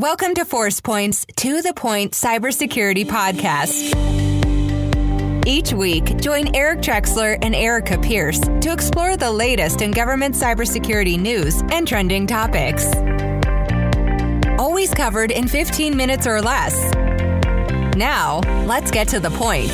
Welcome to Forcepoint's To the Point Cybersecurity Podcast. Each week, join Eric Trexler and Arika Pierce to explore the latest in government cybersecurity news and trending topics. Always covered in 15 minutes or less. Now, let's get to the point.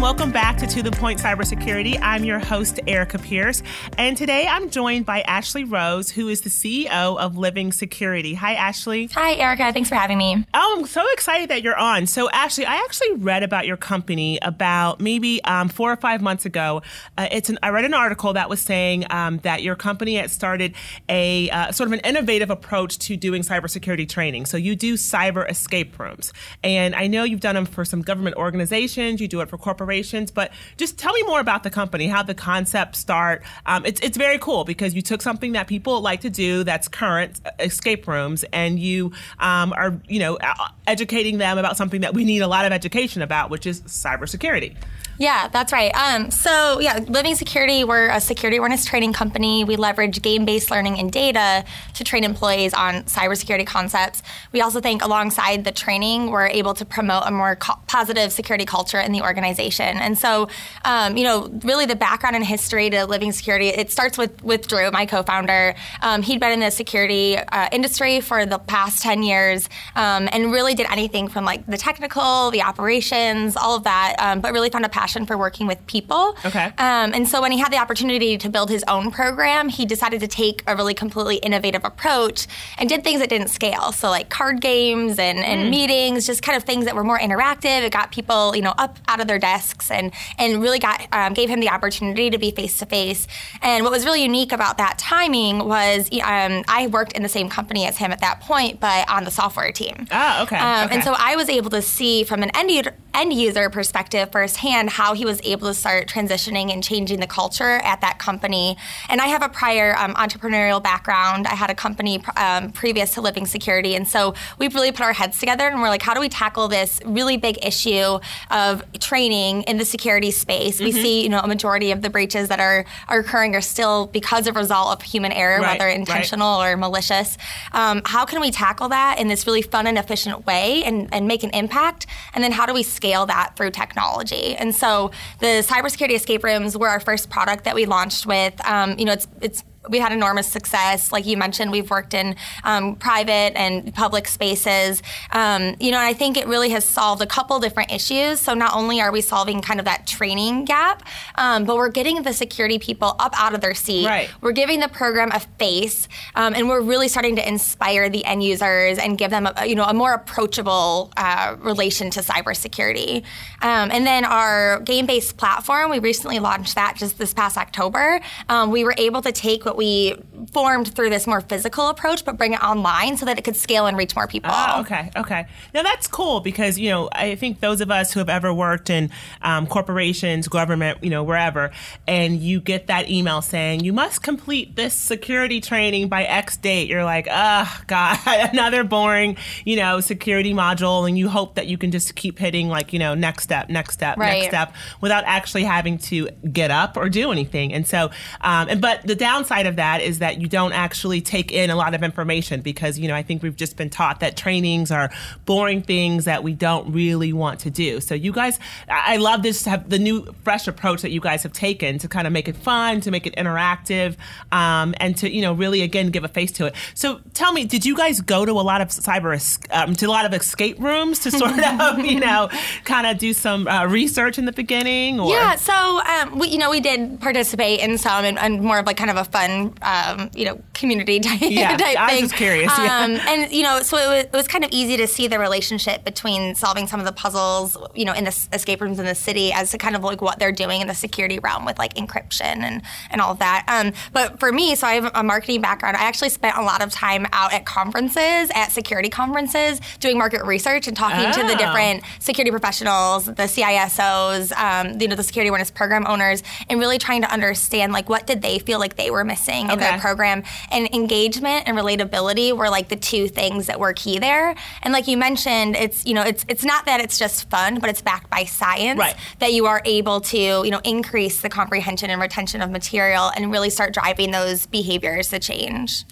And welcome back to To The Point Cybersecurity. I'm your host, Arika Pierce, and today I'm joined by Ashley Rose, who is the CEO of Living Security. Hi, Ashley. Hi, Arika. Thanks for having me. Oh, I'm so excited that you're on. So, Ashley, I actually read about your company about maybe um, four or five months ago. Uh, it's an, I read an article that was saying um, that your company had started a uh, sort of an innovative approach to doing cybersecurity training. So, you do cyber escape rooms, and I know you've done them for some government organizations. You do it for corporations, but just tell me more about the company, how the concept start. Um, it's it's very cool because you took something that people like to do that's current uh, escape rooms, and you um, are you know educating them about something that we need a lot of education about, which is cybersecurity. Yeah, that's right. Um, so, yeah, Living Security, we're a security awareness training company. We leverage game based learning and data to train employees on cybersecurity concepts. We also think alongside the training, we're able to promote a more co- positive security culture in the organization. And so, um, you know, really the background and history to Living Security, it starts with, with Drew, my co founder. Um, he'd been in the security uh, industry for the past 10 years um, and really did anything from like the technical, the operations, all of that, um, but really found a passion passion for working with people. Okay. Um, and so when he had the opportunity to build his own program, he decided to take a really completely innovative approach and did things that didn't scale. So like card games and, and mm. meetings, just kind of things that were more interactive. It got people, you know, up out of their desks and and really got um, gave him the opportunity to be face to face. And what was really unique about that timing was um, I worked in the same company as him at that point, but on the software team. Ah, okay. Um, okay. And so I was able to see from an end user, end user perspective firsthand how he was able to start transitioning and changing the culture at that company. And I have a prior um, entrepreneurial background. I had a company um, previous to Living Security. And so we've really put our heads together and we're like, how do we tackle this really big issue of training in the security space? Mm-hmm. We see, you know, a majority of the breaches that are, are occurring are still because of result of human error, right, whether intentional right. or malicious. Um, how can we tackle that in this really fun and efficient way and, and make an impact? And then how do we scale that through technology? And so the cybersecurity escape rooms were our first product that we launched with. Um, you know, it's it's we had enormous success. Like you mentioned, we've worked in um, private and public spaces. Um, you know, and I think it really has solved a couple different issues. So not only are we solving kind of that training gap, um, but we're getting the security people up out of their seat. Right. We're giving the program a face, um, and we're really starting to inspire the end users and give them, a, you know, a more approachable uh, relation to cybersecurity. Um, and then our game-based platform, we recently launched that just this past October. Um, we were able to take what we formed through this more physical approach, but bring it online so that it could scale and reach more people. Oh, okay, okay. Now that's cool because you know I think those of us who have ever worked in um, corporations, government, you know wherever, and you get that email saying you must complete this security training by X date. You're like, oh god, another boring you know security module, and you hope that you can just keep hitting like you know next step, next step, right. next step without actually having to get up or do anything. And so, um, and but the downside of that is that you don't actually take in a lot of information because, you know, I think we've just been taught that trainings are boring things that we don't really want to do. So you guys, I love this, have the new fresh approach that you guys have taken to kind of make it fun, to make it interactive, um, and to, you know, really, again, give a face to it. So tell me, did you guys go to a lot of cyber, um, to a lot of escape rooms to sort of, you know, kind of do some uh, research in the beginning? Or? Yeah, so, um, we, you know, we did participate in some and, and more of like kind of a fun fun, um, you know, community type, yeah, type I thing. was curious. Yeah. Um, and you know, so it was, it was kind of easy to see the relationship between solving some of the puzzles, you know, in the escape rooms in the city, as to kind of like what they're doing in the security realm with like encryption and and all of that. Um, but for me, so I have a marketing background. I actually spent a lot of time out at conferences, at security conferences, doing market research and talking oh. to the oh. different security professionals, the CISOs, um, you know, the security awareness program owners, and really trying to understand like what did they feel like they were missing okay. in their program. And engagement and relatability were like the two things that were key there. And like you mentioned, it's you know it's it's not that it's just fun, but it's backed by science right. that you are able to you know increase the comprehension and retention of material and really start driving those behaviors to change.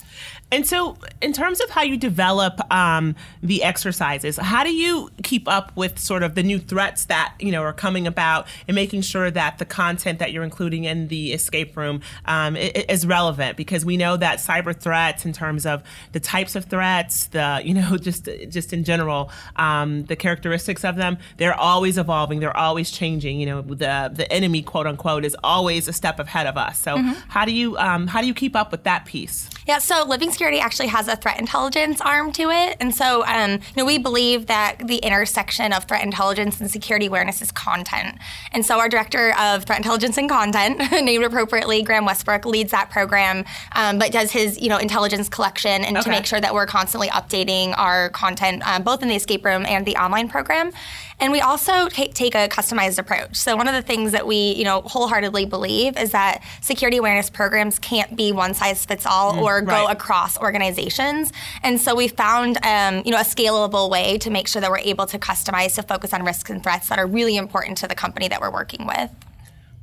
And so, in terms of how you develop um, the exercises, how do you keep up with sort of the new threats that you know are coming about, and making sure that the content that you're including in the escape room um, is relevant? Because we know that cyber threats, in terms of the types of threats, the you know just just in general, um, the characteristics of them, they're always evolving, they're always changing. You know, the the enemy, quote unquote, is always a step ahead of us. So, mm-hmm. how do you um, how do you keep up with that piece? Yeah, so living security actually has a threat intelligence arm to it. And so, um, you know, we believe that the intersection of threat intelligence and security awareness is content. And so, our director of threat intelligence and content, named appropriately, Graham Westbrook, leads that program, um, but does his, you know, intelligence collection and okay. to make sure that we're constantly updating our content, um, both in the escape room and the online program. And we also t- take a customized approach. So one of the things that we, you know, wholeheartedly believe is that security awareness programs can't be one size fits all mm, or go across organizations. And so we found, um, you know, a scalable way to make sure that we're able to customize to focus on risks and threats that are really important to the company that we're working with.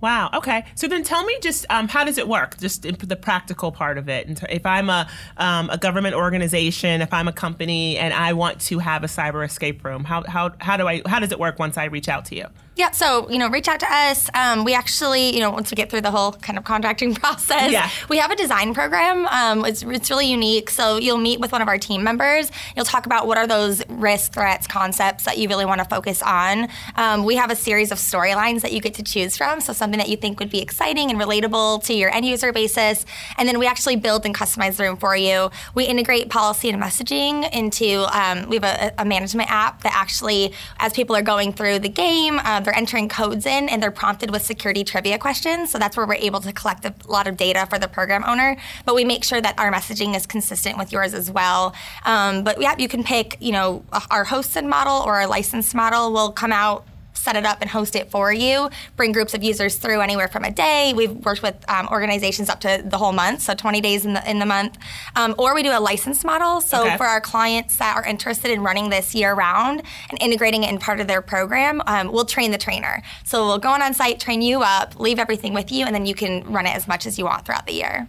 Wow. Okay. So then, tell me just um, how does it work? Just the practical part of it. If I'm a um, a government organization, if I'm a company, and I want to have a cyber escape room, how how how do I how does it work once I reach out to you? Yeah, so you know, reach out to us. Um, we actually, you know, once we get through the whole kind of contracting process, yeah. we have a design program. Um, it's, it's really unique. So you'll meet with one of our team members. You'll talk about what are those risk, threats, concepts that you really want to focus on. Um, we have a series of storylines that you get to choose from. So something that you think would be exciting and relatable to your end user basis, and then we actually build and customize the room for you. We integrate policy and messaging into. Um, we have a, a, management app that actually, as people are going through the game. Um, they're entering codes in and they're prompted with security trivia questions. So that's where we're able to collect a lot of data for the program owner. But we make sure that our messaging is consistent with yours as well. Um, but yeah, you can pick, you know, our hosted model or our licensed model will come out set it up and host it for you, bring groups of users through anywhere from a day. We've worked with um, organizations up to the whole month, so 20 days in the, in the month. Um, or we do a license model. So okay. for our clients that are interested in running this year round and integrating it in part of their program, um, we'll train the trainer. So we'll go on on site, train you up, leave everything with you, and then you can run it as much as you want throughout the year.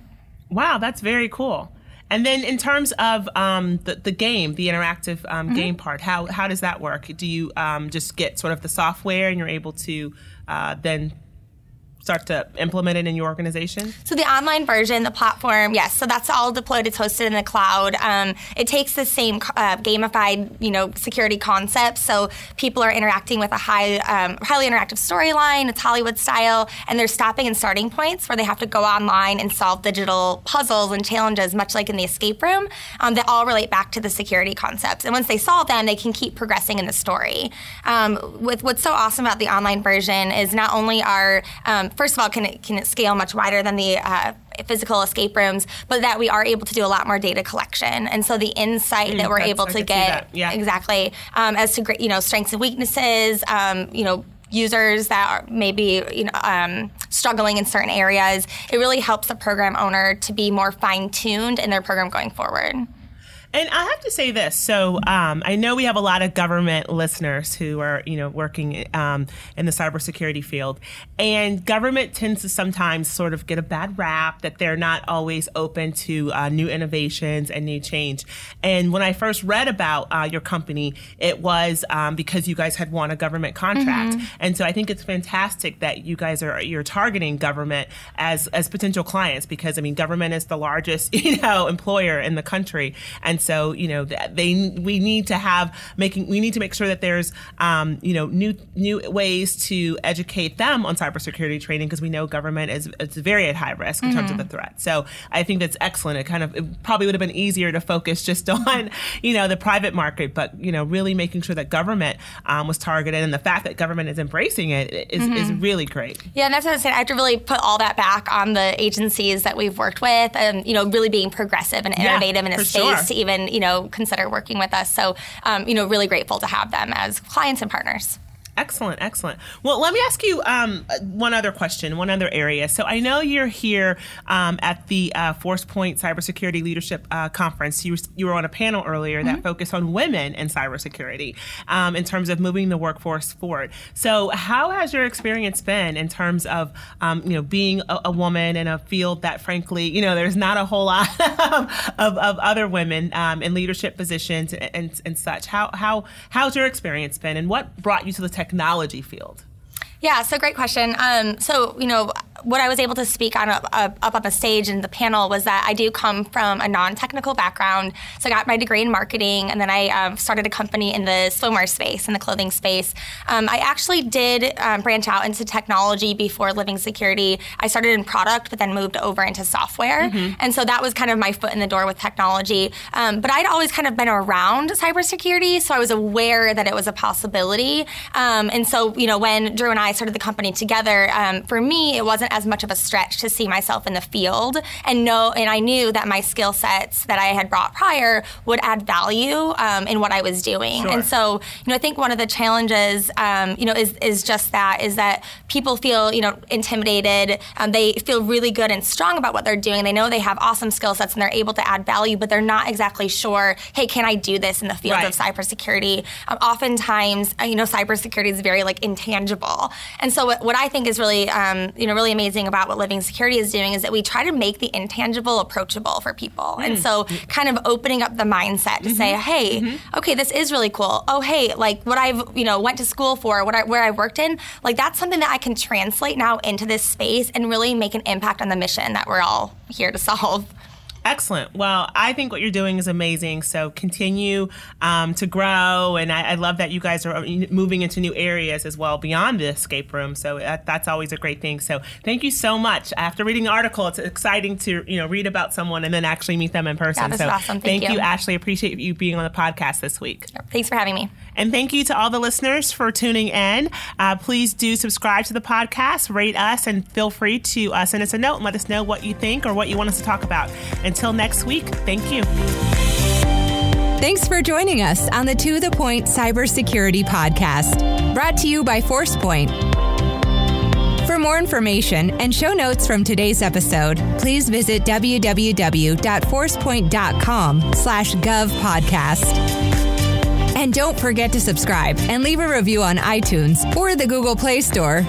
Wow, that's very cool. And then in terms of um, the, the game, the interactive um, mm-hmm. game part, how, how does that work? Do you um, just get sort of the software and you're able to uh, then start to implement it in your organization? So the online version, the platform, yes. So that's all deployed. It's hosted in the cloud. Um, it takes the same uh, gamified, you know, security concepts. So people are interacting with a high, um, highly interactive storyline. It's Hollywood style, and there's stopping and starting points where they have to go online and solve digital puzzles and challenges, much like in the escape room, um, that all relate back to the security concepts. And once they solve them, they can keep progressing in the story. Um, with what's so awesome about the online version is not only are um, first of all, can it, can it scale much wider than the uh, physical escape rooms, but that we are able to do a lot more data collection. And so the insight mm, that we're able to get yeah. exactly um, as to you know strengths and weaknesses, um, you know users that are maybe you know um, struggling in certain areas, it really helps the program owner to be more fine tuned in their program going forward. And I have to say this. So um, I know we have a lot of government listeners who are, you know, working um, in the cybersecurity field, and government tends to sometimes sort of get a bad rap that they're not always open to uh, new innovations and new change. And when I first read about uh, your company, it was um, because you guys had won a government contract, mm-hmm. and so I think it's fantastic that you guys are you're targeting government as as potential clients because I mean government is the largest you know employer in the country, and so you know they we need to have making we need to make sure that there's um, you know new new ways to educate them on cybersecurity training because we know government is it's very at high risk in mm-hmm. terms of the mm-hmm. threat. So I think that's excellent. It kind of it probably would have been easier to focus just on you know the private market, but you know really making sure that government um, was targeted and the fact that government is embracing it is, mm-hmm. is really great. Yeah, and that's what I'm saying. I have to really put all that back on the agencies that we've worked with, and you know really being progressive and innovative yeah, in a space sure. to even you know consider working with us. So um, you know really grateful to have them as clients and partners. Excellent, excellent. Well, let me ask you um, one other question, one other area. So I know you're here um, at the uh, Forcepoint Cybersecurity Leadership uh, Conference. You, you were on a panel earlier mm-hmm. that focused on women in cybersecurity um, in terms of moving the workforce forward. So how has your experience been in terms of um, you know being a, a, woman in a field that, frankly, you know, there's not a whole lot of, of, of, other women um, in leadership positions and, and, and such. How how how's your experience been, and what brought you to the tech technology field? Yeah, so great question. Um, so, you know, what I was able to speak on up, up on the stage in the panel was that I do come from a non-technical background. So I got my degree in marketing, and then I um, started a company in the swimwear space, in the clothing space. Um, I actually did um, branch out into technology before living security. I started in product, but then moved over into software, mm-hmm. and so that was kind of my foot in the door with technology. Um, but I'd always kind of been around cybersecurity, so I was aware that it was a possibility. Um, and so, you know, when Drew and I started the company together, um, for me, it wasn't as much of a stretch to see myself in the field and know, and I knew that my skill sets that I had brought prior would add value um, in what I was doing. Sure. And so, you know, I think one of the challenges, um, you know, is is just that is that people feel, you know, intimidated. Um, they feel really good and strong about what they're doing. They know they have awesome skill sets and they're able to add value, but they're not exactly sure. Hey, can I do this in the field right. of cybersecurity? Um, oftentimes, uh, you know, cybersecurity is very like intangible, and so what, what I think is really, um, you know, really amazing about what Living Security is doing is that we try to make the intangible approachable for people. Mm. And so kind of opening up the mindset to mm-hmm. say, hey, mm-hmm. okay, this is really cool. Oh, hey, like what I've, you know, went to school for, what I, where I worked in, like that's something that I can translate now into this space and really make an impact on the mission that we're all here to solve. Excellent. Well, I think what you're doing is amazing. So continue um, to grow, and I, I, love that you guys are moving into new areas as well beyond the escape room. So that, that's always a great thing. So thank you so much. After reading the article, it's exciting to you know read about someone and then actually meet them in person. Yeah, so awesome. Thank, thank you. you, Ashley. Appreciate you being on the podcast this week. Thanks for having me. And thank you to all the listeners for tuning in. Uh, please do subscribe to the podcast, rate us, and feel free to uh, send us a note and let us know what you think or what you want us to talk about. Until next week, thank you. Thanks for joining us on the To The Point Cybersecurity Podcast, brought to you by ForcePoint. For more information and show notes from today's episode, please visit www.forcepoint.com slash gov podcast. And don't forget to subscribe and leave a review on iTunes or the Google Play Store.